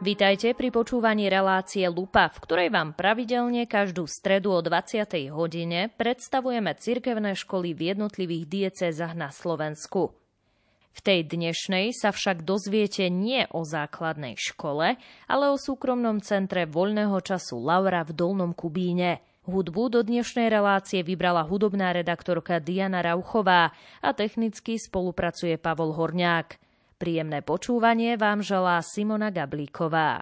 Vítajte pri počúvaní relácie Lupa, v ktorej vám pravidelne každú stredu o 20. hodine predstavujeme cirkevné školy v jednotlivých diecézach na Slovensku. V tej dnešnej sa však dozviete nie o základnej škole, ale o súkromnom centre voľného času Laura v Dolnom Kubíne. Hudbu do dnešnej relácie vybrala hudobná redaktorka Diana Rauchová a technicky spolupracuje Pavol Horňák. Príjemné počúvanie vám želá Simona Gablíková.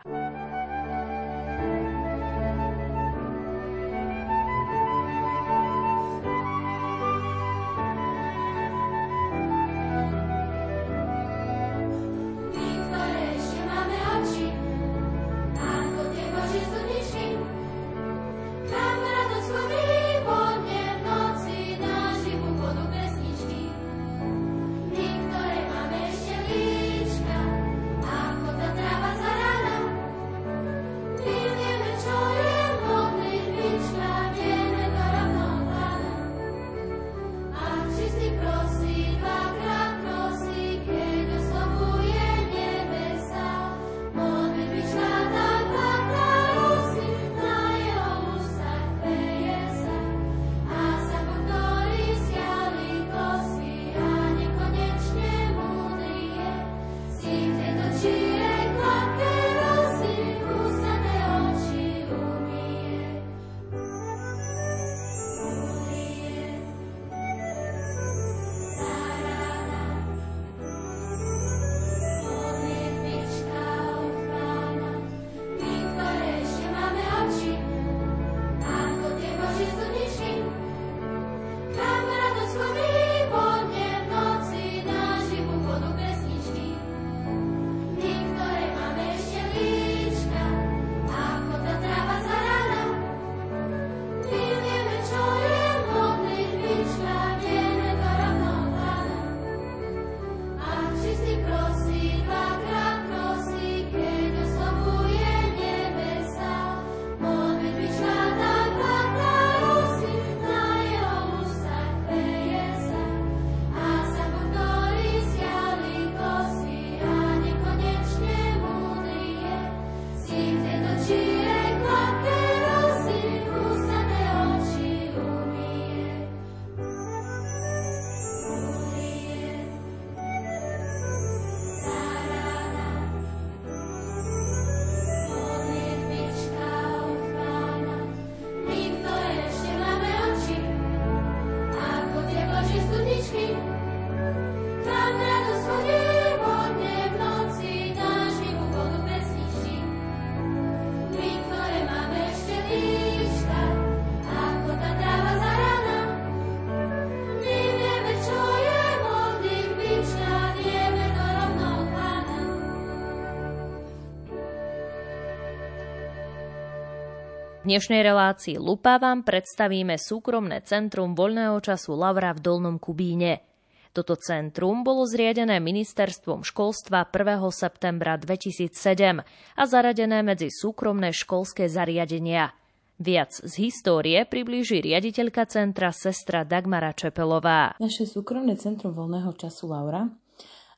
Dnešnej relácii Lupa vám predstavíme súkromné centrum voľného času Lavra v Dolnom Kubíne. Toto centrum bolo zriadené ministerstvom školstva 1. septembra 2007 a zaradené medzi súkromné školské zariadenia. Viac z histórie priblíži riaditeľka centra sestra Dagmara Čepelová. Naše súkromné centrum voľného času Laura,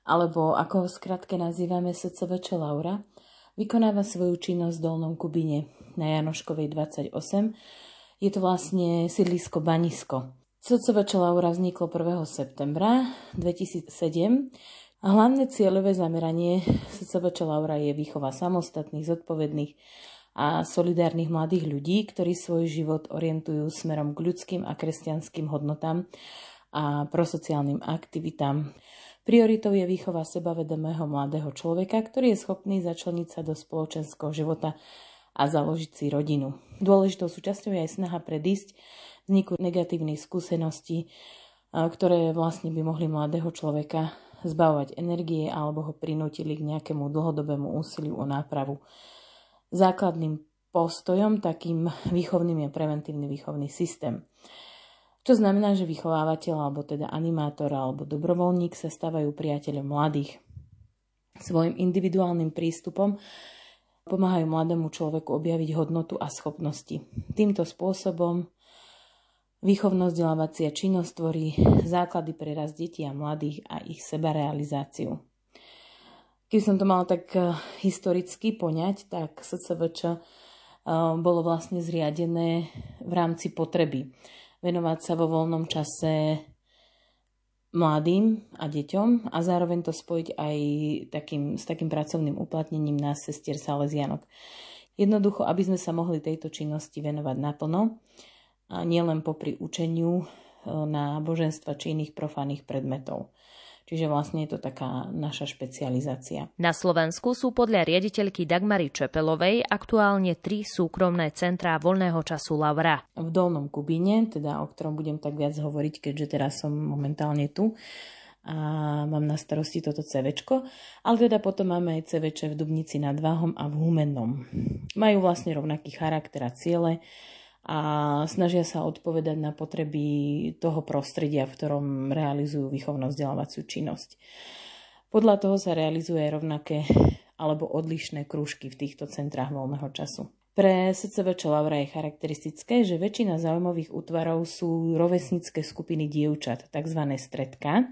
alebo ako ho skratke nazývame SCVČ Laura, vykonáva svoju činnosť v Dolnom Kubine na Janoškovej 28. Je to vlastne sídlisko Banisko. Srdcovača Laura vzniklo 1. septembra 2007 a hlavné cieľové zameranie Srdcovača Laura je výchova samostatných, zodpovedných a solidárnych mladých ľudí, ktorí svoj život orientujú smerom k ľudským a kresťanským hodnotám a prosociálnym aktivitám. Prioritou je výchova sebavedomého mladého človeka, ktorý je schopný začleniť sa do spoločenského života a založiť si rodinu. Dôležitou súčasťou je aj snaha predísť vzniku negatívnych skúseností, ktoré vlastne by mohli mladého človeka zbavovať energie alebo ho prinútili k nejakému dlhodobému úsiliu o nápravu. Základným postojom takým výchovným je preventívny výchovný systém. Čo znamená, že vychovávateľ alebo teda animátor alebo dobrovoľník sa stávajú priateľom mladých. Svojim individuálnym prístupom pomáhajú mladému človeku objaviť hodnotu a schopnosti. Týmto spôsobom výchovno-vzdelávacia činnosť tvorí základy pre rast detí a mladých a ich sebarealizáciu. Keď som to mala tak eh, historicky poňať, tak SCVČ eh, bolo vlastne zriadené v rámci potreby venovať sa vo voľnom čase mladým a deťom a zároveň to spojiť aj takým, s takým pracovným uplatnením nás sestier Salesianok. Jednoducho, aby sme sa mohli tejto činnosti venovať naplno, a nielen popri učeniu eh, na boženstva či iných profánnych predmetov. Čiže vlastne je to taká naša špecializácia. Na Slovensku sú podľa riaditeľky Dagmary Čepelovej aktuálne tri súkromné centrá voľného času Lavra. V Dolnom Kubíne, teda o ktorom budem tak viac hovoriť, keďže teraz som momentálne tu, a mám na starosti toto CVčko, ale teda potom máme aj CVČ v Dubnici nad Váhom a v Humennom. Majú vlastne rovnaký charakter a ciele, a snažia sa odpovedať na potreby toho prostredia, v ktorom realizujú výchovno-vzdelávaciu činnosť. Podľa toho sa realizuje rovnaké alebo odlišné krúžky v týchto centrách voľného času. Pre SCVČ Laura je charakteristické, že väčšina zaujímavých útvarov sú rovesnické skupiny dievčat, tzv. stredka,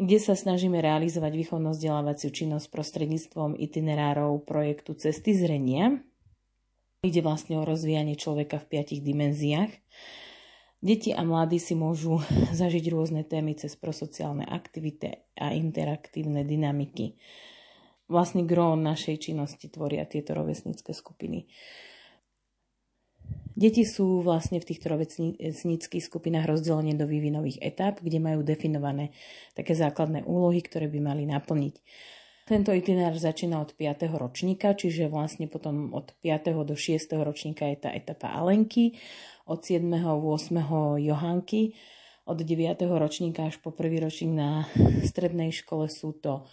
kde sa snažíme realizovať výchovno-vzdelávaciu činnosť prostredníctvom itinerárov projektu Cesty zrenia, Ide vlastne o rozvíjanie človeka v piatich dimenziách. Deti a mladí si môžu zažiť rôzne témy cez prosociálne aktivity a interaktívne dynamiky. Vlastne gro našej činnosti tvoria tieto rovesnícke skupiny. Deti sú vlastne v týchto rovesníckých skupinách rozdelené do vývinových etap, kde majú definované také základné úlohy, ktoré by mali naplniť. Tento itinerár začína od 5. ročníka, čiže vlastne potom od 5. do 6. ročníka je tá etapa Alenky, od 7. 8. Johanky, od 9. ročníka až po prvý ročník na strednej škole sú to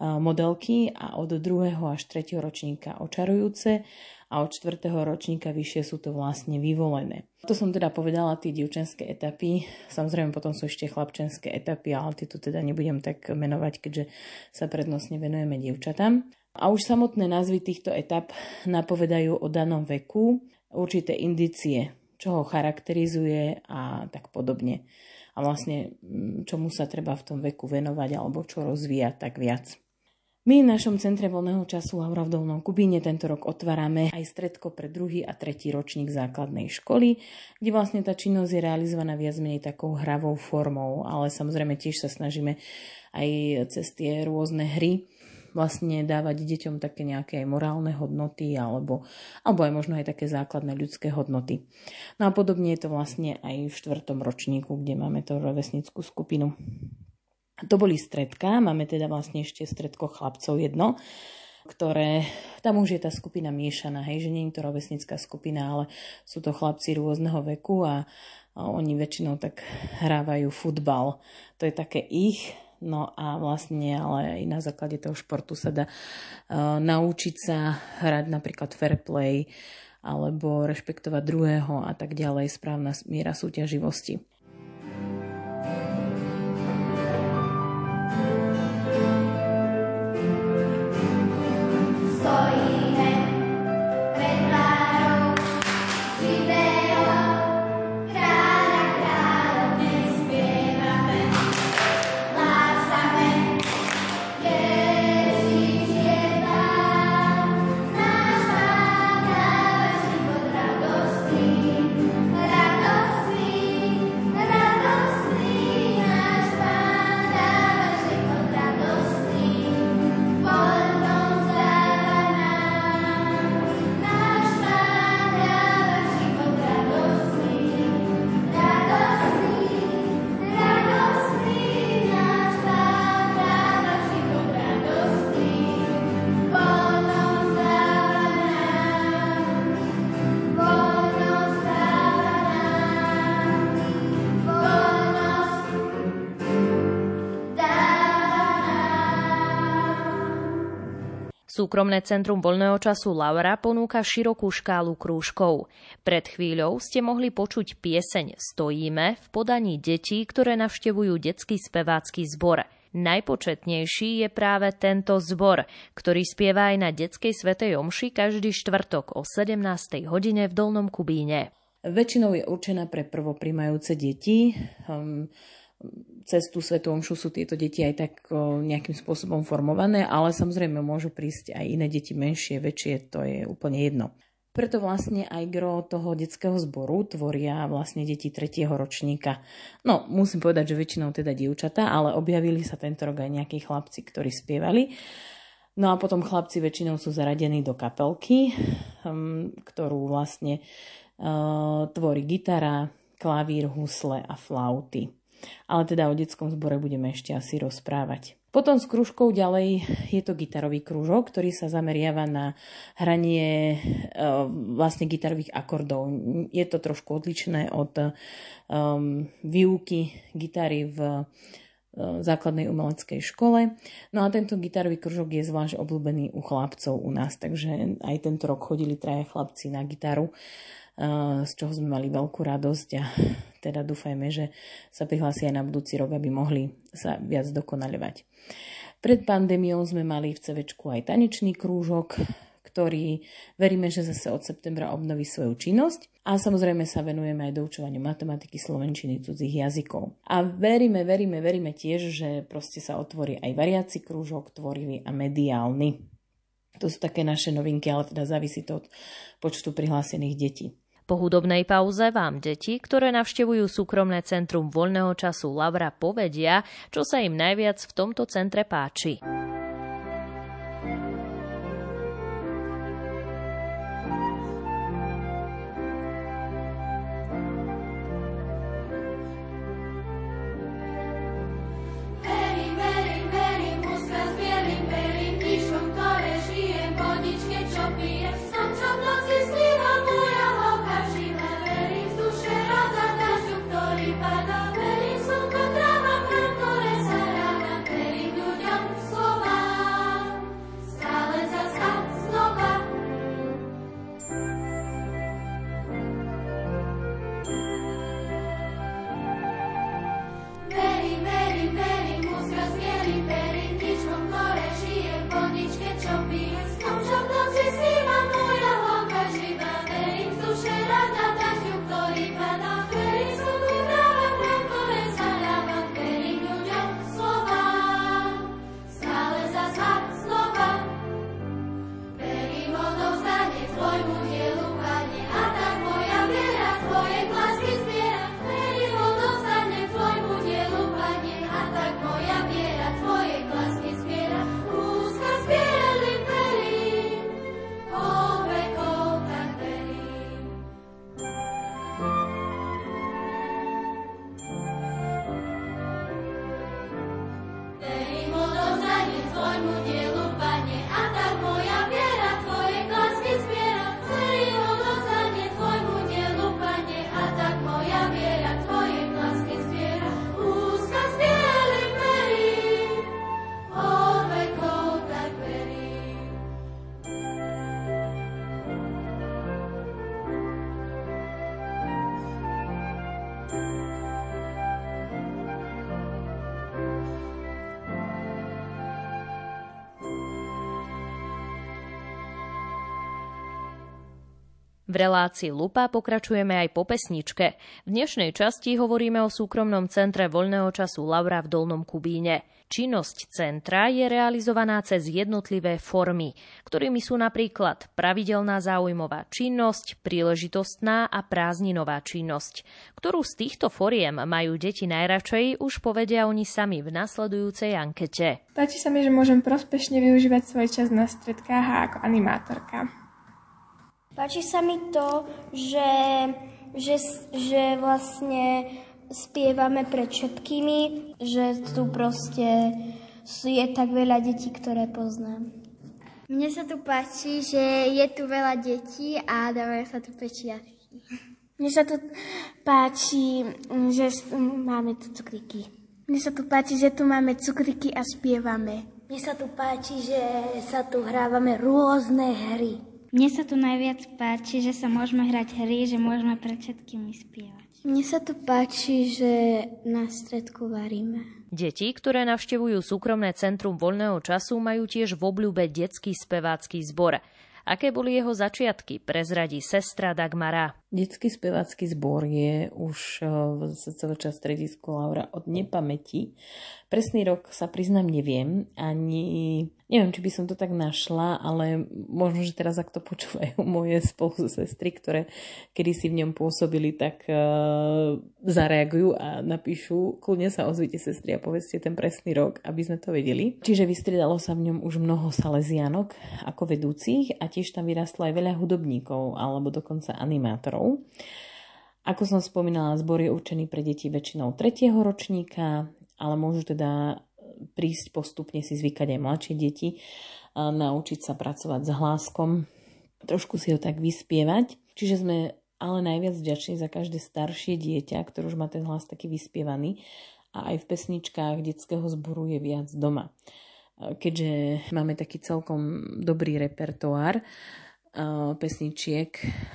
modelky a od 2. až 3. ročníka očarujúce a od 4. ročníka vyššie sú to vlastne vyvolené. To som teda povedala tie dievčenské etapy, samozrejme potom sú ešte chlapčenské etapy, ale tie tu teda nebudem tak menovať, keďže sa prednostne venujeme dievčatám. A už samotné názvy týchto etap napovedajú o danom veku určité indície, čo ho charakterizuje a tak podobne. A vlastne čomu sa treba v tom veku venovať alebo čo rozvíjať tak viac. My v našom centre voľného času Laura v Dolnom Kubíne tento rok otvárame aj stredko pre druhý a tretí ročník základnej školy, kde vlastne tá činnosť je realizovaná viac menej takou hravou formou, ale samozrejme tiež sa snažíme aj cez tie rôzne hry vlastne dávať deťom také nejaké morálne hodnoty alebo, alebo aj možno aj také základné ľudské hodnoty. No a podobne je to vlastne aj v štvrtom ročníku, kde máme tú rovesnickú skupinu. To boli stredka, máme teda vlastne ešte stredko chlapcov jedno, ktoré, tam už je tá skupina miešaná, hej, že nie je to rovesnická skupina, ale sú to chlapci rôzneho veku a, a oni väčšinou tak hrávajú futbal. To je také ich, no a vlastne ale aj na základe toho športu sa dá uh, naučiť sa hrať napríklad fair play alebo rešpektovať druhého a tak ďalej, správna miera súťaživosti. Súkromné centrum voľného času Laura ponúka širokú škálu krúžkov. Pred chvíľou ste mohli počuť pieseň Stojíme v podaní detí, ktoré navštevujú detský spevácky zbor. Najpočetnejší je práve tento zbor, ktorý spieva aj na detskej svetej omši každý štvrtok o 17. hodine v Dolnom Kubíne. Väčšinou je určená pre prvoprimajúce deti. Cez tú Svetú Omšu sú tieto deti aj tak nejakým spôsobom formované, ale samozrejme môžu prísť aj iné deti menšie, väčšie, to je úplne jedno. Preto vlastne aj gro toho detského zboru tvoria vlastne deti tretieho ročníka. No, musím povedať, že väčšinou teda dievčatá, ale objavili sa tento rok aj nejakí chlapci, ktorí spievali. No a potom chlapci väčšinou sú zaradení do kapelky, hm, ktorú vlastne uh, tvorí gitara, klavír, husle a flauty. Ale teda o detskom zbore budeme ešte asi rozprávať. Potom s kružkou ďalej je to gitarový kružok, ktorý sa zameriava na hranie uh, vlastne gitarových akordov. Je to trošku odlišné od um, výuky gitary v základnej umeleckej škole. No a tento gitarový kružok je zvlášť obľúbený u chlapcov u nás, takže aj tento rok chodili traja chlapci na gitaru, z čoho sme mali veľkú radosť a teda dúfajme, že sa prihlásia aj na budúci rok, aby mohli sa viac dokonaľovať. Pred pandémiou sme mali v CVčku aj tanečný krúžok, ktorý veríme, že zase od septembra obnoví svoju činnosť a samozrejme sa venujeme aj doučovaniu matematiky, slovenčiny, cudzích jazykov. A veríme, veríme, veríme tiež, že proste sa otvorí aj variaci krúžok, tvorivý a mediálny. To sú také naše novinky, ale teda závisí to od počtu prihlásených detí. Po hudobnej pauze vám deti, ktoré navštevujú súkromné centrum voľného času Lavra, povedia, čo sa im najviac v tomto centre páči. V relácii Lupa pokračujeme aj po pesničke. V dnešnej časti hovoríme o súkromnom centre voľného času Laura v Dolnom Kubíne. Činnosť centra je realizovaná cez jednotlivé formy, ktorými sú napríklad pravidelná záujmová činnosť, príležitostná a prázdninová činnosť. Ktorú z týchto foriem majú deti najradšej, už povedia oni sami v nasledujúcej ankete. Páči sa mi, že môžem prospešne využívať svoj čas na stredkách a ako animátorka. Páči sa mi to, že, že, že vlastne spievame pred všetkými, že tu proste je tak veľa detí, ktoré poznám. Mne sa tu páči, že je tu veľa detí a dávajú sa tu pečiatky. Mne sa tu páči, že máme tu cukriky. Mne sa tu páči, že tu máme cukriky a spievame. Mne sa tu páči, že sa tu hrávame rôzne hry. Mne sa tu najviac páči, že sa môžeme hrať hry, že môžeme pred všetkými spievať. Mne sa tu páči, že na stredku varíme. Deti, ktoré navštevujú súkromné centrum voľného času, majú tiež v obľúbe detský spevácky zbor. Aké boli jeho začiatky, prezradí sestra Dagmara. Detský spevácky zbor je už v celý čas stredisku Laura od nepamäti. Presný rok sa priznám neviem, ani neviem, či by som to tak našla, ale možno, že teraz ak to počúvajú moje spolu sestry, ktoré kedy si v ňom pôsobili, tak uh, zareagujú a napíšu, kľudne sa ozvite sestry a povedzte ten presný rok, aby sme to vedeli. Čiže vystriedalo sa v ňom už mnoho salesianok ako vedúcich a tiež tam vyrastlo aj veľa hudobníkov alebo dokonca animátorov. Ako som spomínala, zbor je určený pre deti väčšinou 3. ročníka, ale môžu teda prísť postupne si zvykať aj mladšie deti, naučiť sa pracovať s hláskom, trošku si ho tak vyspievať. Čiže sme ale najviac vďační za každé staršie dieťa, ktoré už má ten hlas taký vyspievaný a aj v pesničkách detského zboru je viac doma. Keďže máme taký celkom dobrý repertoár pesničiek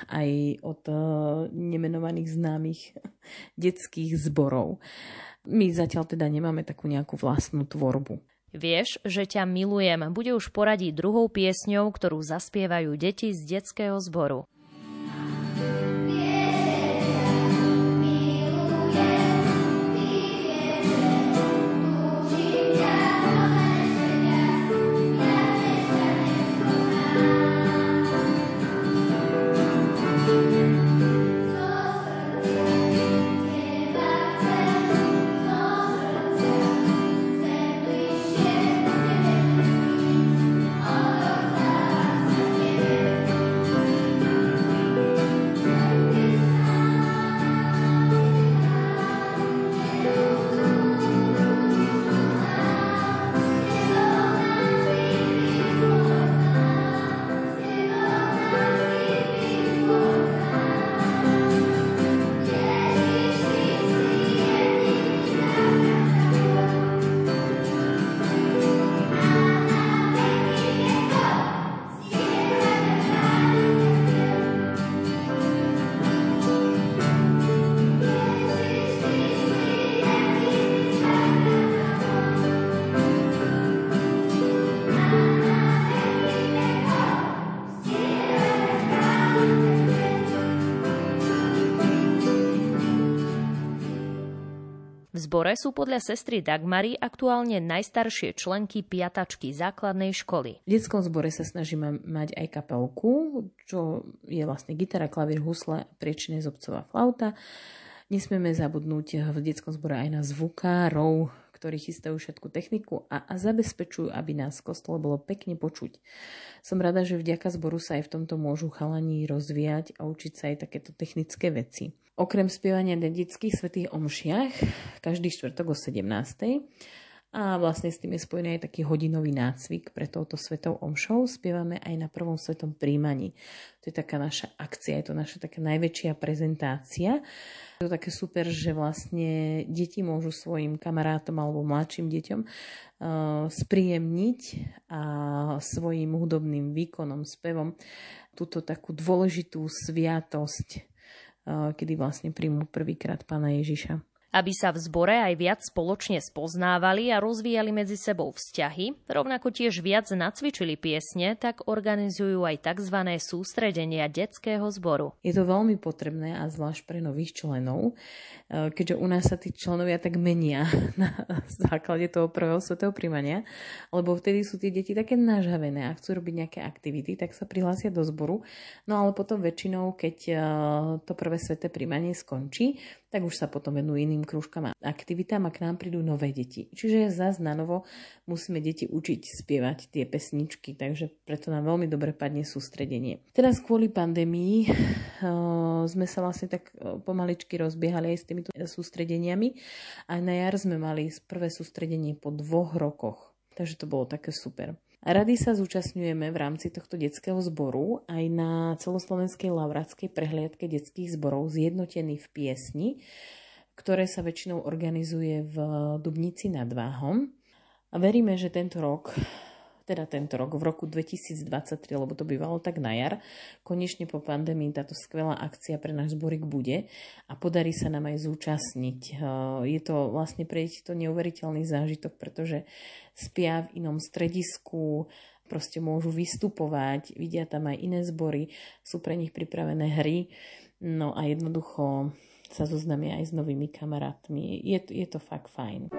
aj od nemenovaných známych detských zborov. My zatiaľ teda nemáme takú nejakú vlastnú tvorbu. Vieš, že ťa milujem bude už poradiť druhou piesňou, ktorú zaspievajú deti z detského zboru. Zbore sú podľa sestry Dagmary aktuálne najstaršie členky piatačky základnej školy. V detskom zbore sa snažíme mať aj kapelku, čo je vlastne gitara, klavír, husle, priečne zobcová flauta. Nesmieme zabudnúť v detskom zbore aj na zvukárov, ktorí chystajú všetku techniku a, a zabezpečujú, aby nás v bolo pekne počuť. Som rada, že vďaka zboru sa aj v tomto môžu chalani rozvíjať a učiť sa aj takéto technické veci. Okrem spievania na detských svetých omšiach, každý štvrtok o 17. A vlastne s tým je spojený aj taký hodinový nácvik pre touto svetou omšou. Spievame aj na prvom svetom príjmaní. To je taká naša akcia, je to naša taká najväčšia prezentácia. Je to také super, že vlastne deti môžu svojim kamarátom alebo mladším deťom uh, spríjemniť a svojim hudobným výkonom, spevom túto takú dôležitú sviatosť kedy vlastne príjmu prvýkrát pána Ježiša aby sa v zbore aj viac spoločne spoznávali a rozvíjali medzi sebou vzťahy, rovnako tiež viac nacvičili piesne, tak organizujú aj tzv. sústredenia detského zboru. Je to veľmi potrebné a zvlášť pre nových členov, e, keďže u nás sa tí členovia tak menia na základe toho prvého svetého príjmania, lebo vtedy sú tie deti také nažavené a chcú robiť nejaké aktivity, tak sa prihlásia do zboru. No ale potom väčšinou, keď e, to prvé sveté príjmanie skončí, tak už sa potom venujú iným krúžkam a aktivitám a k nám prídu nové deti. Čiže zás na novo musíme deti učiť spievať tie pesničky, takže preto nám veľmi dobre padne sústredenie. Teraz kvôli pandémii uh, sme sa vlastne tak uh, pomaličky rozbiehali aj s týmito sústredeniami a na jar sme mali prvé sústredenie po dvoch rokoch. Takže to bolo také super. Rady sa zúčastňujeme v rámci tohto detského zboru aj na celoslovenskej laureátskej prehliadke detských zborov zjednotený v piesni, ktoré sa väčšinou organizuje v Dubnici nad Váhom. A veríme, že tento rok teda tento rok, v roku 2023, lebo to bývalo tak na jar. Konečne po pandémii táto skvelá akcia pre náš zborik bude a podarí sa nám aj zúčastniť. Je to vlastne pre to neuveriteľný zážitok, pretože spia v inom stredisku, proste môžu vystupovať, vidia tam aj iné zbory, sú pre nich pripravené hry No a jednoducho sa zoznámia aj s novými kamarátmi. Je, je to fakt fajn.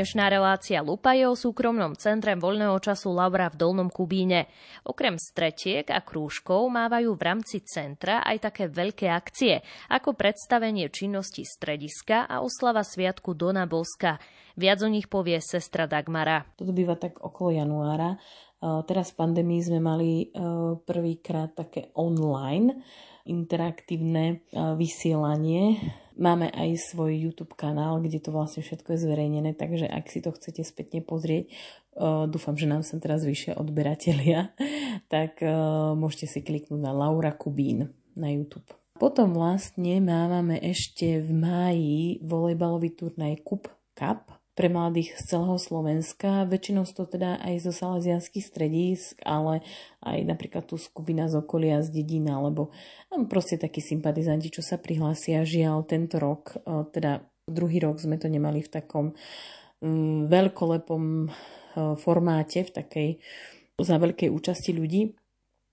Dnešná relácia Lupa je o súkromnom centre voľného času Laura v Dolnom Kubíne. Okrem stretiek a krúžkov mávajú v rámci centra aj také veľké akcie, ako predstavenie činnosti strediska a oslava Sviatku Dona Boska. Viac o nich povie sestra Dagmara. Toto býva tak okolo januára. Teraz v pandémii sme mali e, prvýkrát také online interaktívne e, vysielanie Máme aj svoj YouTube kanál, kde to vlastne všetko je zverejnené, takže ak si to chcete spätne pozrieť, uh, dúfam, že nám sa teraz vyššie odberatelia, tak uh, môžete si kliknúť na Laura Kubín na YouTube. Potom vlastne máme ešte v máji volejbalový turnaj Cup Cup, pre mladých z celého Slovenska. Väčšinou sú to teda aj zo salesianských stredísk, ale aj napríklad tu skupina z okolia, z dedina, alebo proste takí sympatizanti, čo sa prihlásia. Žiaľ, tento rok, e, teda druhý rok sme to nemali v takom mm, veľkolepom e, formáte, v takej za veľkej účasti ľudí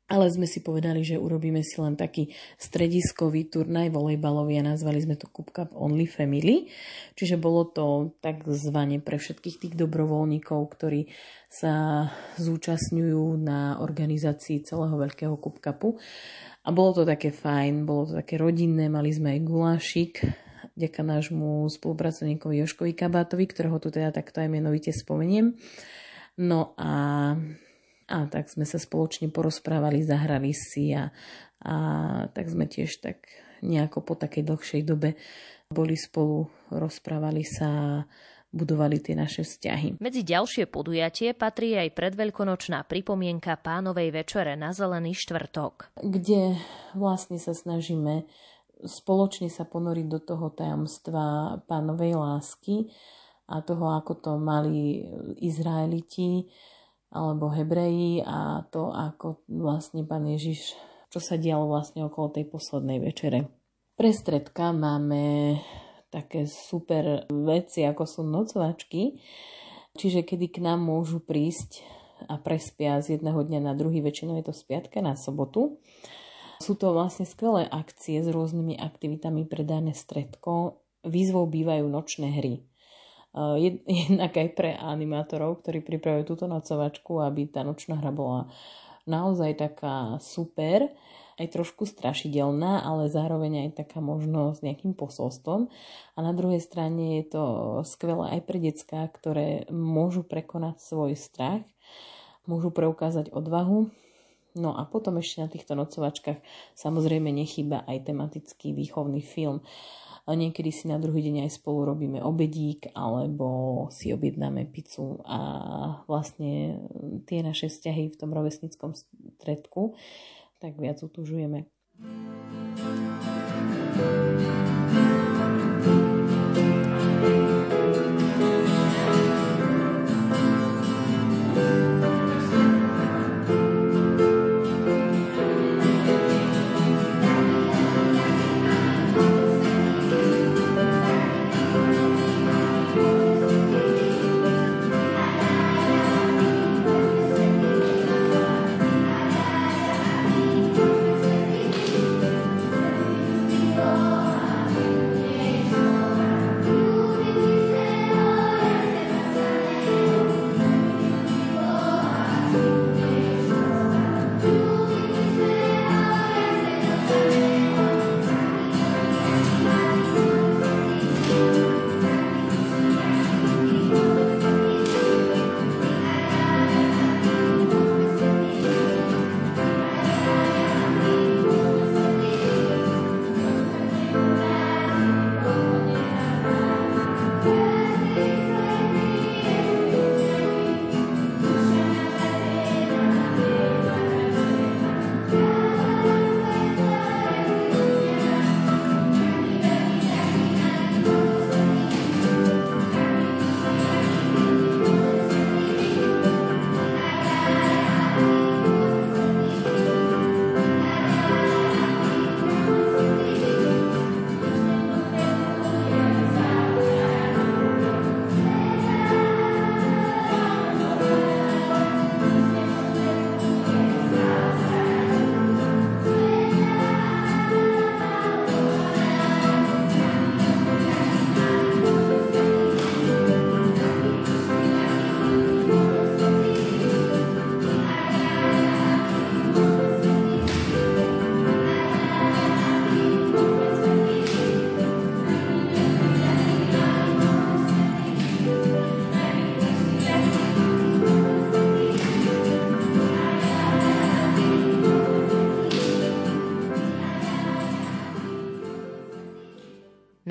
ale sme si povedali, že urobíme si len taký strediskový turnaj volejbalový a nazvali sme to Cup Cup Only Family. Čiže bolo to takzvané pre všetkých tých dobrovoľníkov, ktorí sa zúčastňujú na organizácii celého veľkého Cup Cupu. A bolo to také fajn, bolo to také rodinné, mali sme aj gulášik, ďaká nášmu spolupracovníkovi Joškovi Kabátovi, ktorého tu teda takto aj menovite spomeniem. No a, a tak sme sa spoločne porozprávali, zahrali si a, a tak sme tiež tak nejako po takej dlhšej dobe boli spolu, rozprávali sa budovali tie naše vzťahy. Medzi ďalšie podujatie patrí aj predveľkonočná pripomienka pánovej večere na Zelený štvrtok. Kde vlastne sa snažíme spoločne sa ponoriť do toho tajomstva pánovej lásky a toho, ako to mali Izraeliti alebo Hebreji a to, ako vlastne pán Ježiš, čo sa dialo vlastne okolo tej poslednej večere. Pre stredka máme také super veci, ako sú nocovačky. Čiže kedy k nám môžu prísť a prespia z jedného dňa na druhý, väčšinou je to z piatka na sobotu. Sú to vlastne skvelé akcie s rôznymi aktivitami pre dané stredko. Výzvou bývajú nočné hry. Jednak aj pre animátorov, ktorí pripravujú túto nocovačku, aby tá nočná hra bola naozaj taká super aj trošku strašidelná, ale zároveň aj taká možno s nejakým posolstvom. A na druhej strane je to skvelé aj pre decka, ktoré môžu prekonať svoj strach, môžu preukázať odvahu. No a potom ešte na týchto nocovačkách samozrejme nechýba aj tematický výchovný film. Niekedy si na druhý deň aj spolu robíme obedík alebo si objednáme pizzu a vlastne tie naše vzťahy v tom rovesnickom stredku tak viac utužujeme.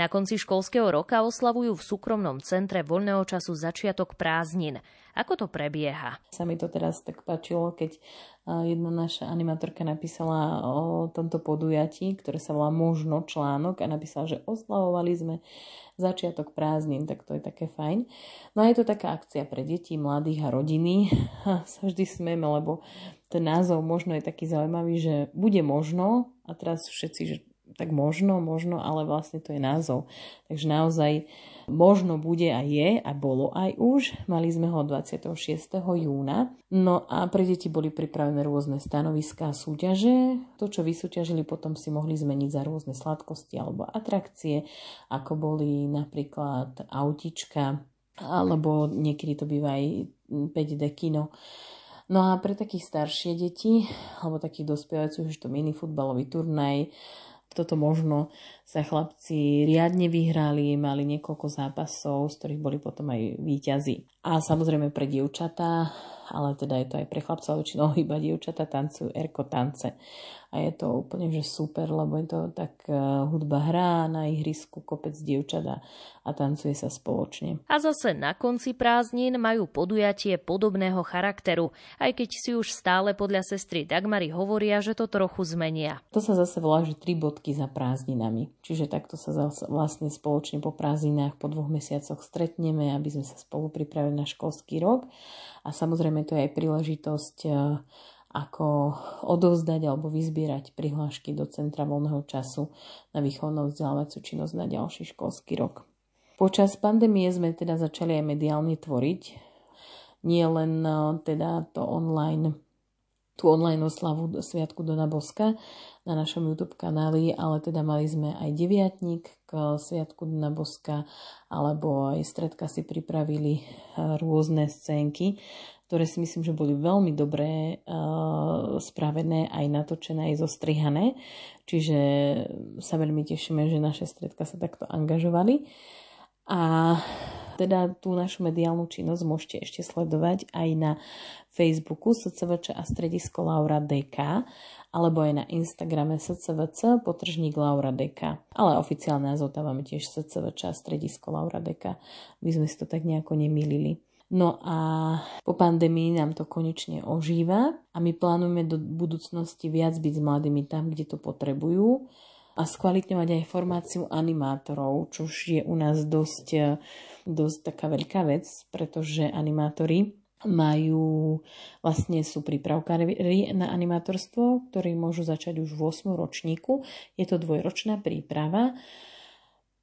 Na konci školského roka oslavujú v súkromnom centre voľného času začiatok prázdnin. Ako to prebieha? Sa mi to teraz tak páčilo, keď jedna naša animatorka napísala o tomto podujatí, ktoré sa volá Možno článok a napísala, že oslavovali sme začiatok prázdnin, tak to je také fajn. No a je to taká akcia pre deti, mladých a rodiny. Sa vždy smieme, lebo ten názov možno je taký zaujímavý, že bude možno a teraz všetci, že tak možno, možno, ale vlastne to je názov. Takže naozaj možno bude a je a bolo aj už. Mali sme ho 26. júna. No a pre deti boli pripravené rôzne stanoviská a súťaže. To, čo vysúťažili, potom si mohli zmeniť za rôzne sladkosti alebo atrakcie, ako boli napríklad autička, alebo niekedy to býva aj 5D kino No a pre takých staršie deti, alebo takých dospievajúcich, už to mini futbalový turnaj, toto možno sa chlapci riadne vyhrali, mali niekoľko zápasov, z ktorých boli potom aj výťazí. A samozrejme pre dievčatá, ale teda je to aj pre chlapcov, väčšinou iba dievčatá tancujú erko tance. A je to úplne že super, lebo je to tak uh, hudba hrá na ihrisku, kopec dievčat a tancuje sa spoločne. A zase na konci prázdnin majú podujatie podobného charakteru, aj keď si už stále podľa sestry Dagmary hovoria, že to trochu zmenia. To sa zase volá, že tri bodky za prázdninami. Čiže takto sa zase vlastne spoločne po prázdninách po dvoch mesiacoch stretneme, aby sme sa spolu pripravili na školský rok. A samozrejme to je aj príležitosť uh, ako odovzdať alebo vyzbierať prihlášky do Centra voľného času na výchovnú vzdelávaciu činnosť na ďalší školský rok. Počas pandémie sme teda začali aj mediálne tvoriť. Nie len e, teda to online, tú online oslavu Sviatku Dona Boska na našom YouTube kanáli, ale teda mali sme aj deviatník k Sviatku Dona Boska, alebo aj stredka si pripravili e, rôzne scénky ktoré si myslím, že boli veľmi dobré uh, spravené, aj natočené, aj zostrihané. Čiže sa veľmi tešíme, že naše stredka sa takto angažovali. A teda tú našu mediálnu činnosť môžete ešte sledovať aj na Facebooku SCVČ a stredisko Laura DK alebo aj na Instagrame SCVC potržník Laura DK. Ale oficiálne názov tam máme tiež SCVČ a stredisko Laura DK. My sme si to tak nejako nemýlili. No a po pandémii nám to konečne ožíva a my plánujeme do budúcnosti viac byť s mladými tam, kde to potrebujú a skvalitňovať aj formáciu animátorov, čo je u nás dosť, dosť taká veľká vec, pretože animátori majú, vlastne sú prípravkári na animátorstvo, ktorí môžu začať už v 8. ročníku. Je to dvojročná príprava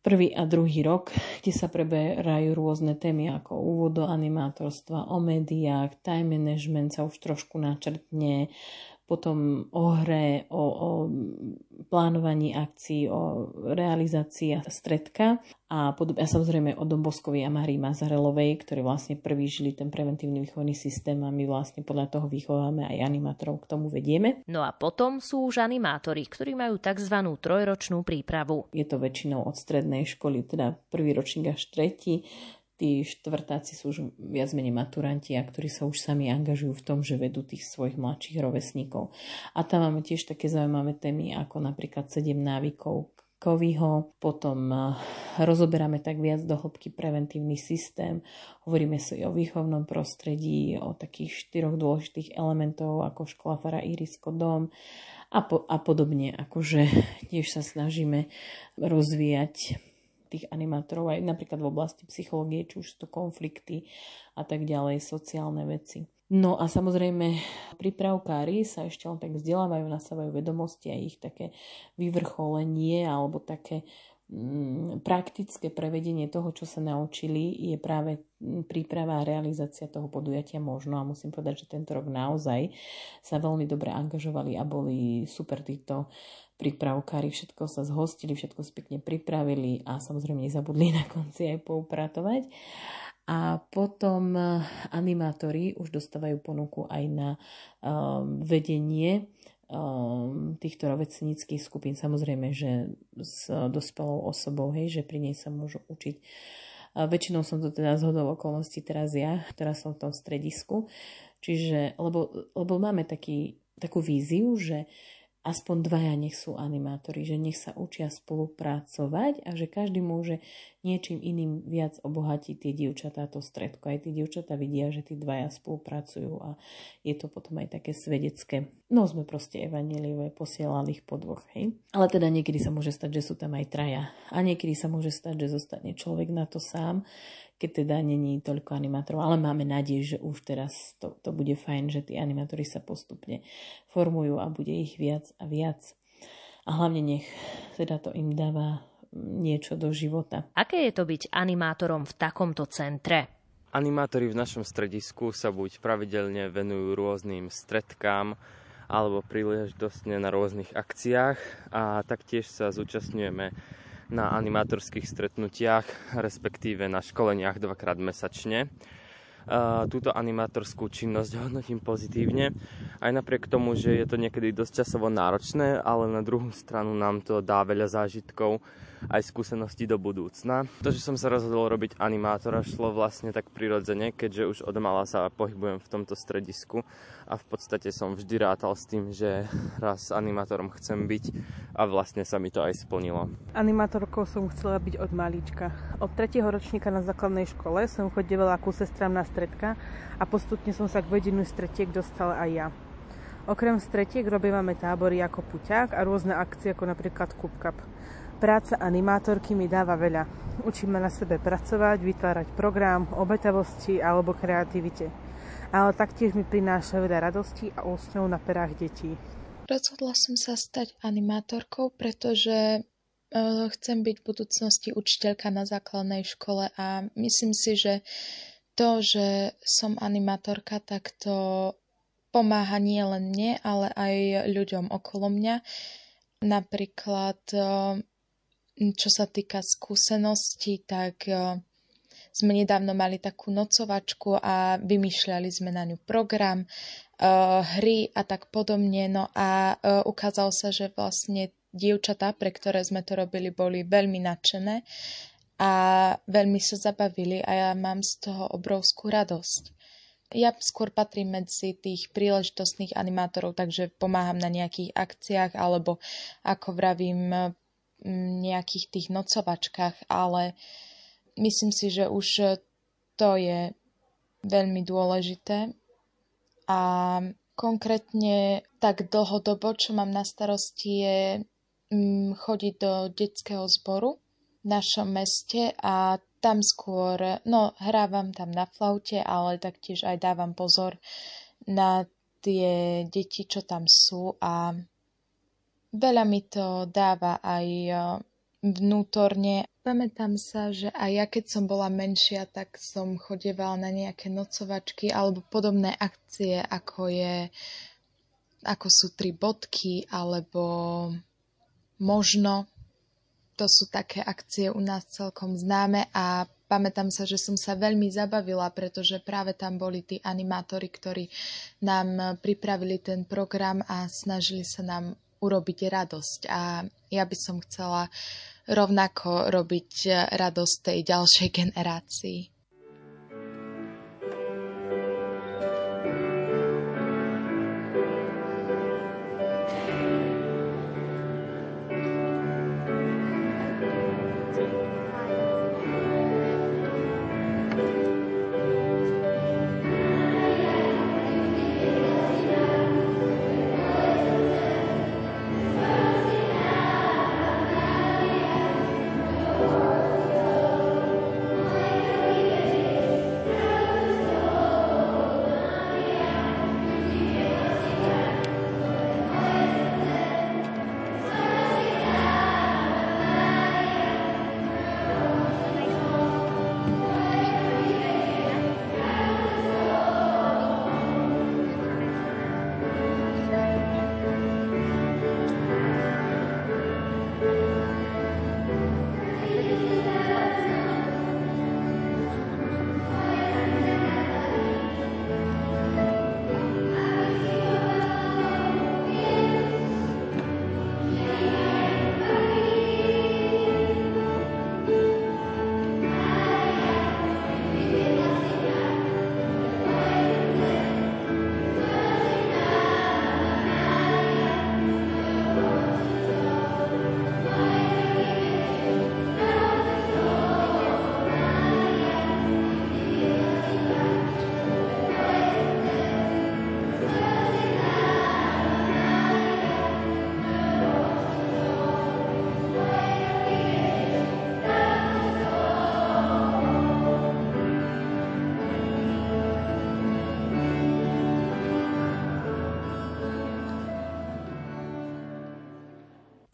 prvý a druhý rok, kde sa preberajú rôzne témy ako úvod do animátorstva, o médiách, time management sa už trošku načrtne, potom o hre, o, o plánovaní akcií, o realizácii a stredka a, podob- a samozrejme o Domboskovi a Marii Mazarelovej, ktorí vlastne prvý žili ten preventívny výchovný systém a my vlastne podľa toho vychováme aj animátorov, k tomu vedieme. No a potom sú už animátori, ktorí majú tzv. trojročnú prípravu. Je to väčšinou od strednej školy, teda prvý ročník až tretí, tí štvrtáci sú už viac menej maturanti a ktorí sa už sami angažujú v tom, že vedú tých svojich mladších rovesníkov. A tam máme tiež také zaujímavé témy ako napríklad 7 návykov Kovyho, potom eh, rozoberáme tak viac do hĺbky preventívny systém, hovoríme si o výchovnom prostredí, o takých štyroch dôležitých elementov ako škola Fara Irisko dom a, po, a podobne, akože tiež sa snažíme rozvíjať tých animátorov aj napríklad v oblasti psychológie, či už sú to konflikty a tak ďalej, sociálne veci. No a samozrejme, prípravkári sa ešte len tak vzdelávajú, nasávajú vedomosti a ich také vyvrcholenie alebo také praktické prevedenie toho, čo sa naučili, je práve mm, príprava a realizácia toho podujatia možno. A musím povedať, že tento rok naozaj sa veľmi dobre angažovali a boli super títo prípravkári všetko sa zhostili, všetko pekne pripravili a samozrejme nezabudli na konci aj poupratovať. A potom eh, animátori už dostávajú ponuku aj na um, vedenie um, týchto rovecníckých skupín. Samozrejme, že s dospelou osobou, hej, že pri nej sa môžu učiť. A väčšinou som to teda zhodol okolností teraz ja, ktorá som v tom stredisku. Čiže, lebo, lebo máme taký, takú víziu, že aspoň dvaja nech sú animátori, že nech sa učia spolupracovať a že každý môže niečím iným viac obohatiť tie dievčatá, to stredko. Aj tie dievčatá vidia, že tí dvaja spolupracujú a je to potom aj také svedecké. No sme proste evaneliové, posielali ich po dvoch, hej. Ale teda niekedy sa môže stať, že sú tam aj traja. A niekedy sa môže stať, že zostane človek na to sám keď teda není toľko animátorov, ale máme nádej, že už teraz to, to bude fajn, že tí animátori sa postupne formujú a bude ich viac a viac. A hlavne nech teda to im dáva niečo do života. Aké je to byť animátorom v takomto centre? Animátori v našom stredisku sa buď pravidelne venujú rôznym stredkám alebo príležitostne na rôznych akciách a taktiež sa zúčastňujeme na animátorských stretnutiach, respektíve na školeniach dvakrát mesačne. túto animátorskú činnosť hodnotím pozitívne. Aj napriek tomu, že je to niekedy dosť časovo náročné, ale na druhú stranu nám to dá veľa zážitkov aj skúsenosti do budúcna. To, že som sa rozhodol robiť animátora, šlo vlastne tak prirodzene, keďže už od mala sa pohybujem v tomto stredisku a v podstate som vždy rátal s tým, že raz animátorom chcem byť a vlastne sa mi to aj splnilo. Animátorkou som chcela byť od malička. Od 3. ročníka na základnej škole som chodila ku sestram na stredka a postupne som sa k vedeniu stretiek dostala aj ja. Okrem stretiek robívame tábory ako puťák a rôzne akcie ako napríklad Cup. Práca animátorky mi dáva veľa. Učíme na sebe pracovať, vytvárať program, obetavosti alebo kreativite. Ale taktiež mi prináša veľa radosti a úsmev na perách detí. Rozhodla som sa stať animátorkou, pretože uh, chcem byť v budúcnosti učiteľka na základnej škole a myslím si, že to, že som animátorka, tak to pomáha nie len mne, ale aj ľuďom okolo mňa. Napríklad uh, čo sa týka skúseností, tak e, sme nedávno mali takú nocovačku a vymýšľali sme na ňu program, e, hry a tak podobne. No a e, ukázalo sa, že vlastne dievčatá, pre ktoré sme to robili, boli veľmi nadšené a veľmi sa zabavili a ja mám z toho obrovskú radosť. Ja skôr patrím medzi tých príležitostných animátorov, takže pomáham na nejakých akciách alebo ako vravím, nejakých tých nocovačkách, ale myslím si, že už to je veľmi dôležité. A konkrétne tak dlhodobo, čo mám na starosti je mm, chodiť do detského zboru v našom meste a tam skôr, no hrávam tam na flaute, ale taktiež aj dávam pozor na tie deti, čo tam sú a Veľa mi to dáva aj e, vnútorne. Pamätám sa, že aj ja keď som bola menšia, tak som chodievala na nejaké nocovačky alebo podobné akcie, ako je ako sú tri bodky alebo možno. To sú také akcie u nás celkom známe a pamätám sa, že som sa veľmi zabavila, pretože práve tam boli tí animátori, ktorí nám pripravili ten program a snažili sa nám urobiť radosť. A ja by som chcela rovnako robiť radosť tej ďalšej generácii.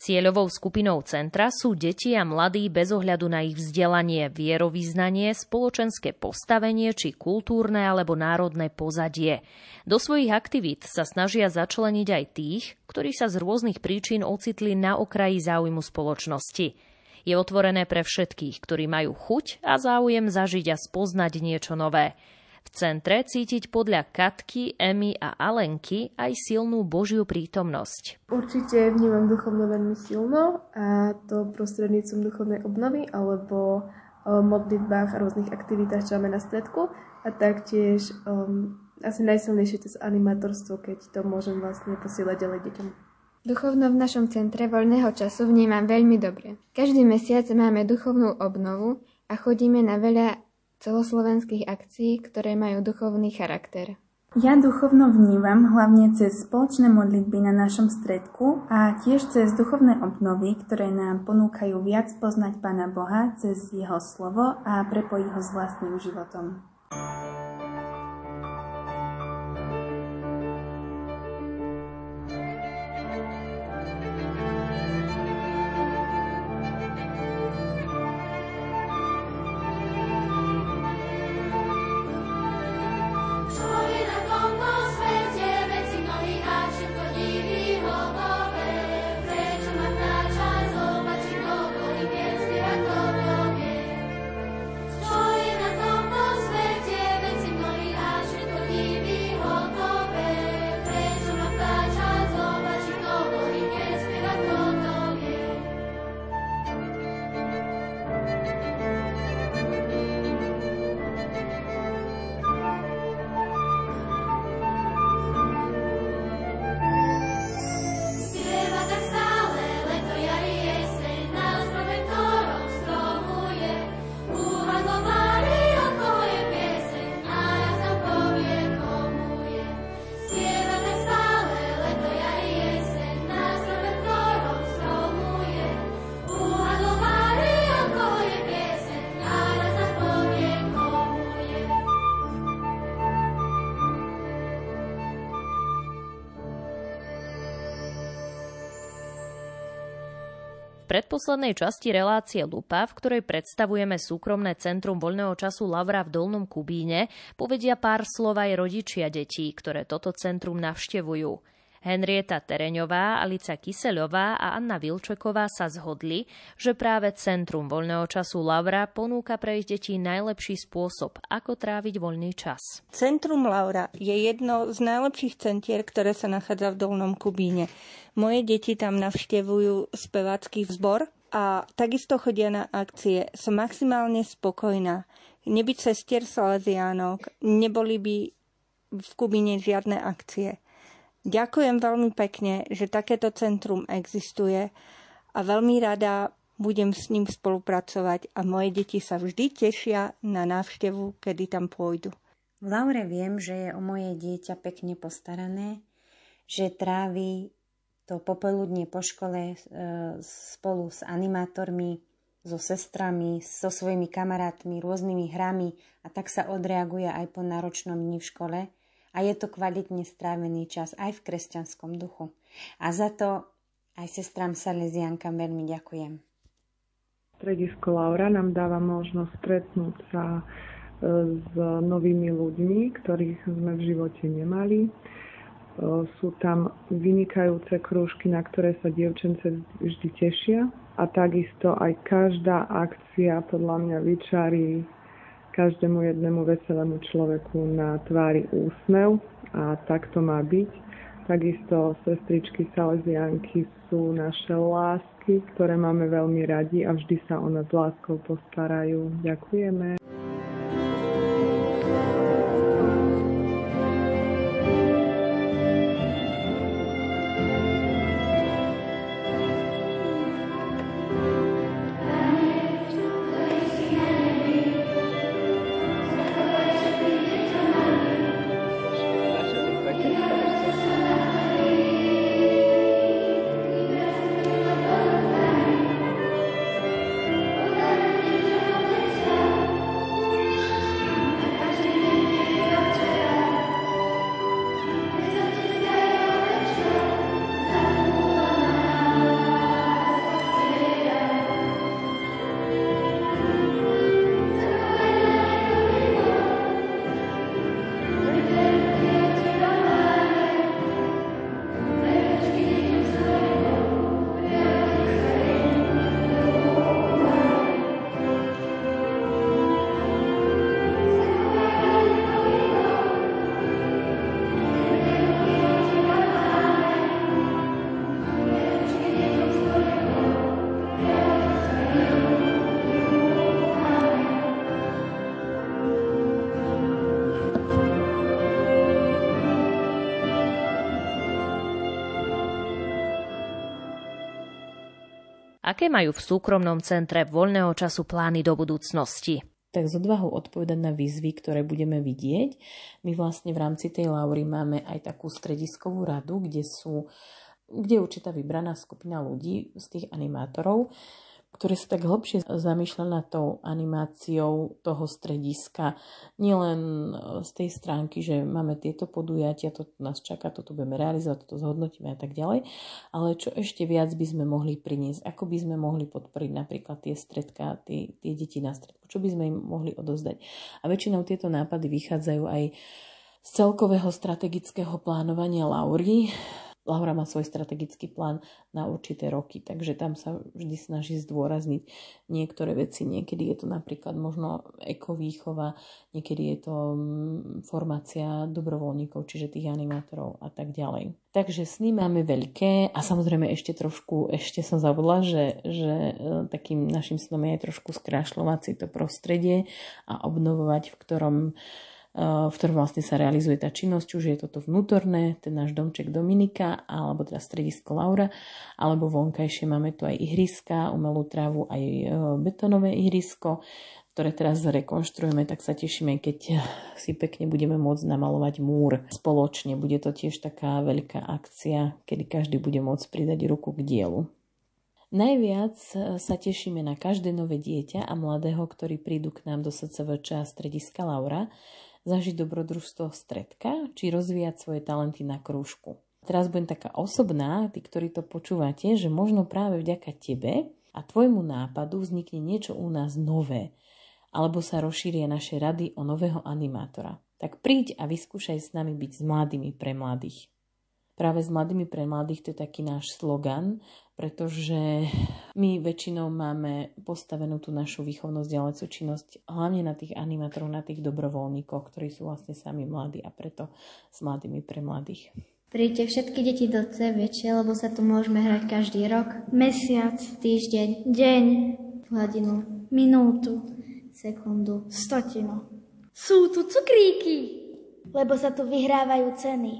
Cieľovou skupinou centra sú deti a mladí bez ohľadu na ich vzdelanie, vierovýznanie, spoločenské postavenie či kultúrne alebo národné pozadie. Do svojich aktivít sa snažia začleniť aj tých, ktorí sa z rôznych príčin ocitli na okraji záujmu spoločnosti. Je otvorené pre všetkých, ktorí majú chuť a záujem zažiť a spoznať niečo nové. V centre cítiť podľa Katky, Emy a Alenky aj silnú Božiu prítomnosť. Určite vnímam duchovno veľmi silno a to prostredníctvom duchovnej obnovy alebo modlitbách a rôznych aktivitách, čo máme na stredku a taktiež um, asi najsilnejšie cez animátorstvo, keď to môžem vlastne posielať ďalej deťom. Duchovno v našom centre voľného času vnímam veľmi dobre. Každý mesiac máme duchovnú obnovu a chodíme na veľa celoslovenských akcií, ktoré majú duchovný charakter. Ja duchovno vnímam hlavne cez spoločné modlitby na našom stredku a tiež cez duchovné obnovy, ktoré nám ponúkajú viac poznať Pána Boha cez Jeho slovo a prepojiť ho s vlastným životom. Predposlednej časti relácie Lupa, v ktorej predstavujeme súkromné centrum voľného času Lavra v Dolnom Kubíne, povedia pár slov aj rodičia detí, ktoré toto centrum navštevujú. Henrieta Tereňová, Alica Kyseľová a Anna Vilčeková sa zhodli, že práve Centrum voľného času Laura ponúka pre ich deti najlepší spôsob, ako tráviť voľný čas. Centrum Laura je jedno z najlepších centier, ktoré sa nachádza v Dolnom Kubíne. Moje deti tam navštevujú spevácky zbor a takisto chodia na akcie. Som maximálne spokojná. Nebyť sestier Salesiánok, neboli by v Kubíne žiadne akcie. Ďakujem veľmi pekne, že takéto centrum existuje a veľmi rada budem s ním spolupracovať a moje deti sa vždy tešia na návštevu, kedy tam pôjdu. V Laure viem, že je o moje dieťa pekne postarané, že trávi to popoludne po škole e, spolu s animátormi, so sestrami, so svojimi kamarátmi, rôznymi hrami a tak sa odreaguje aj po náročnom dni v škole – a je to kvalitne strávený čas aj v kresťanskom duchu. A za to aj sestram Salesiankam veľmi ďakujem. Stredisko Laura nám dáva možnosť stretnúť sa e, s novými ľuďmi, ktorých sme v živote nemali. E, sú tam vynikajúce krúžky, na ktoré sa dievčence vždy tešia a takisto aj každá akcia podľa mňa vyčarí každému jednému veselému človeku na tvári úsmev a tak to má byť. Takisto sestričky Salesianky sú naše lásky, ktoré máme veľmi radi a vždy sa o nás láskou postarajú. Ďakujeme. Aké majú v súkromnom centre voľného času plány do budúcnosti tak z odvahou odpovedať na výzvy, ktoré budeme vidieť. My vlastne v rámci tej Laury máme aj takú strediskovú radu, kde sú kde je určitá vybraná skupina ľudí z tých animátorov, ktoré sa tak hlbšie zamýšľa nad tou animáciou toho strediska. Nielen e, z tej stránky, že máme tieto podujatia, to nás čaká, toto budeme realizovať, toto zhodnotíme a tak ďalej, ale čo ešte viac by sme mohli priniesť, ako by sme mohli podporiť napríklad tie stredka, tie, tie deti na stredku, čo by sme im mohli odozdať. A väčšinou tieto nápady vychádzajú aj z celkového strategického plánovania Laury, Laura má svoj strategický plán na určité roky, takže tam sa vždy snaží zdôrazniť niektoré veci. Niekedy je to napríklad možno ekovýchova, niekedy je to mm, formácia dobrovoľníkov, čiže tých animátorov a tak ďalej. Takže sny máme veľké a samozrejme ešte trošku, ešte som zabudla, že, že e, takým našim snom je trošku skrášľovať si to prostredie a obnovovať, v ktorom v ktorom vlastne sa realizuje tá činnosť, či už je toto vnútorné, ten náš domček Dominika, alebo teda stredisko Laura, alebo vonkajšie máme tu aj ihriska, umelú trávu, aj e, betonové ihrisko, ktoré teraz rekonštruujeme, tak sa tešíme, keď si pekne budeme môcť namalovať múr spoločne. Bude to tiež taká veľká akcia, kedy každý bude môcť pridať ruku k dielu. Najviac e, sa tešíme na každé nové dieťa a mladého, ktorí prídu k nám do SCVČ a strediska Laura, zažiť dobrodružstvo stredka, či rozvíjať svoje talenty na krúžku. Teraz budem taká osobná, tí, ktorí to počúvate, že možno práve vďaka tebe a tvojmu nápadu vznikne niečo u nás nové, alebo sa rozšíria naše rady o nového animátora. Tak príď a vyskúšaj s nami byť s mladými pre mladých práve s mladými pre mladých, to je taký náš slogan, pretože my väčšinou máme postavenú tú našu výchovnosť ďalejúcu činnosť hlavne na tých animátorov, na tých dobrovoľníkov, ktorí sú vlastne sami mladí a preto s mladými pre mladých. Príďte všetky deti do CVČ, lebo sa tu môžeme hrať každý rok. Mesiac, týždeň, deň, hladinu, minútu, sekundu, stotinu. Sú tu cukríky, lebo sa tu vyhrávajú ceny.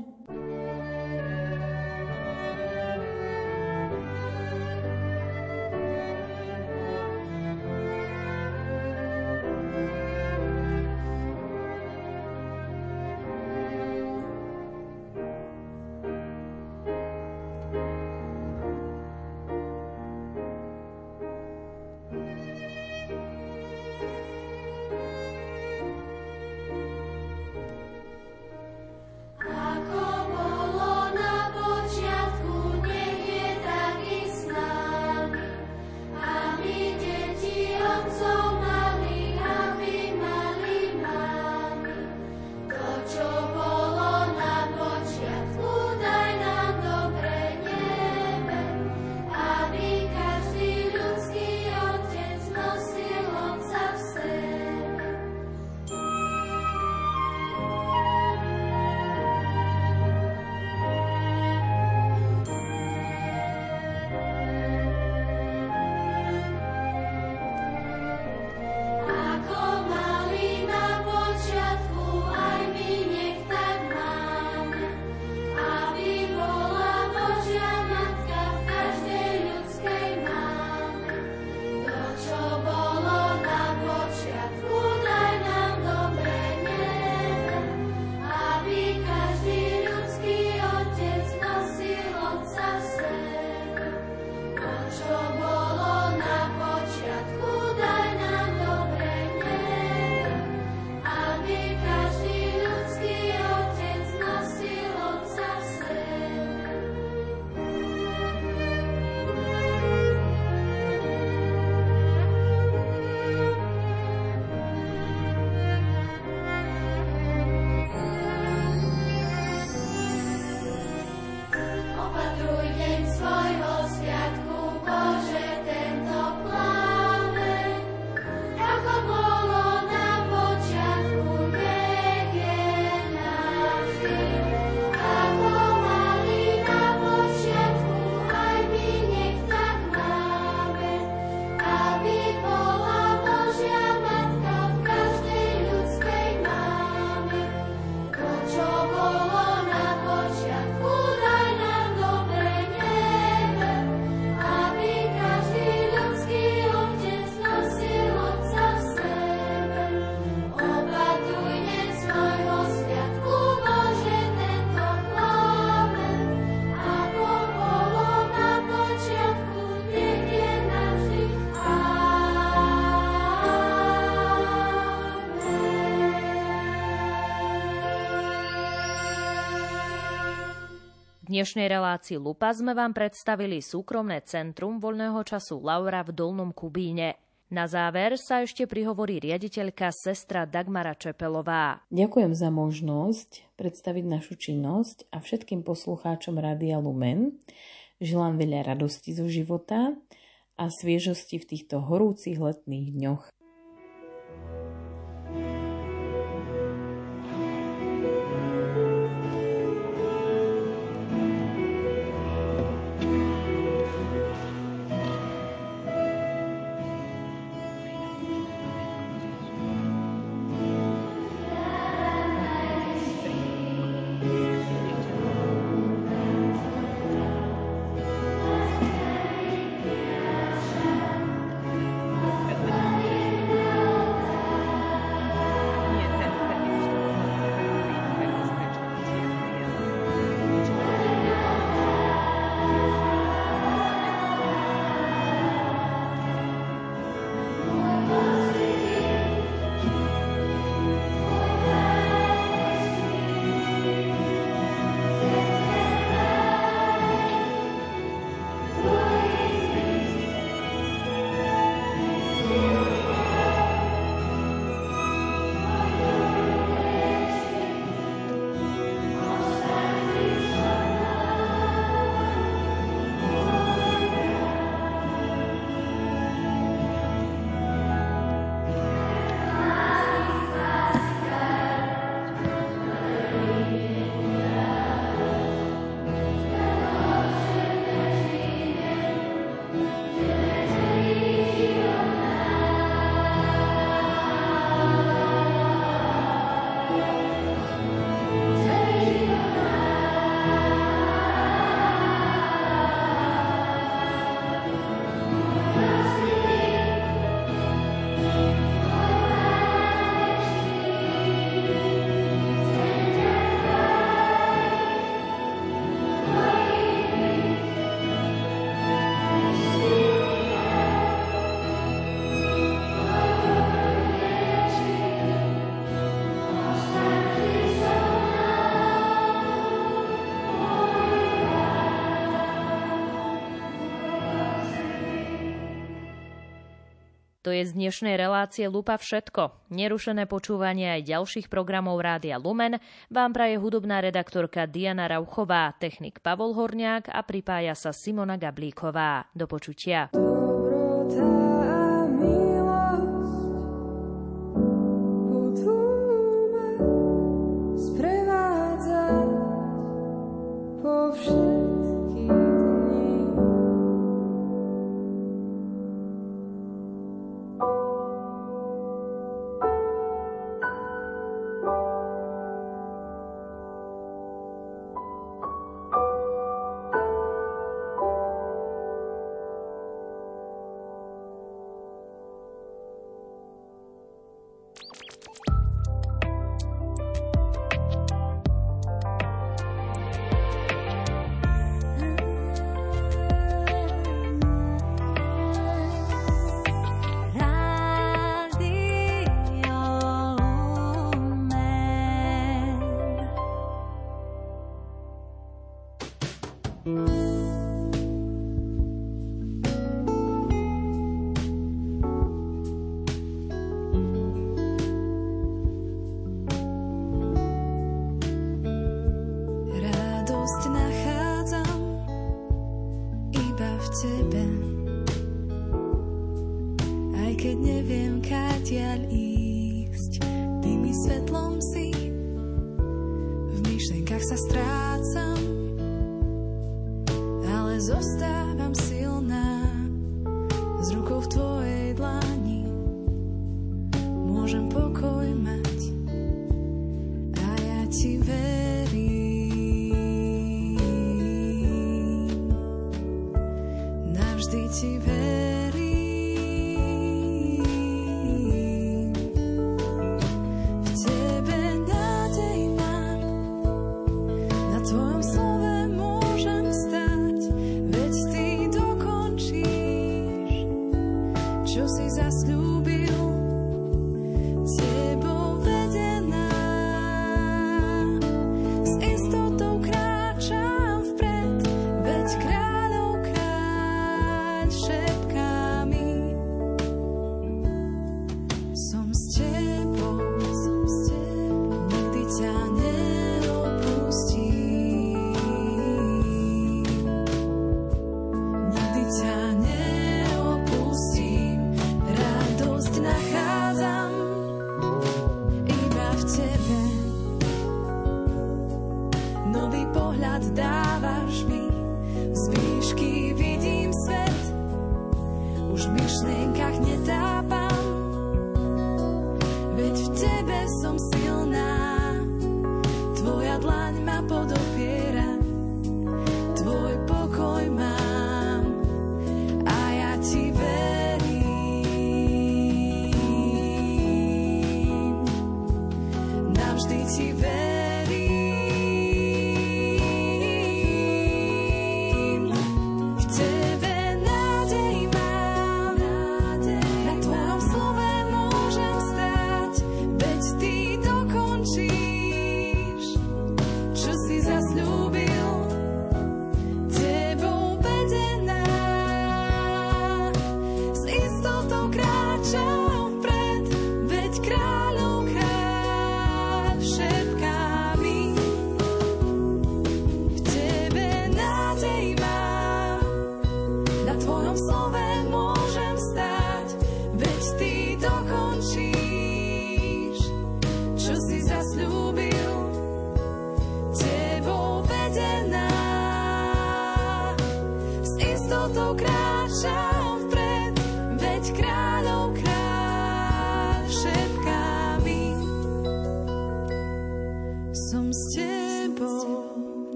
Dnešnej relácii Lupa sme vám predstavili súkromné centrum voľného času Laura v Dolnom Kubíne. Na záver sa ešte prihovorí riaditeľka sestra Dagmara Čepelová. Ďakujem za možnosť predstaviť našu činnosť a všetkým poslucháčom Rádia Lumen. Želám veľa radosti zo života a sviežosti v týchto horúcich letných dňoch. To je z dnešnej relácie Lupa všetko. Nerušené počúvanie aj ďalších programov Rádia Lumen vám praje hudobná redaktorka Diana Rauchová, technik Pavol Horniák a pripája sa Simona Gablíková. Do počutia. Dobrota. Sprevádza po všetko.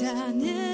Ťa neopustím.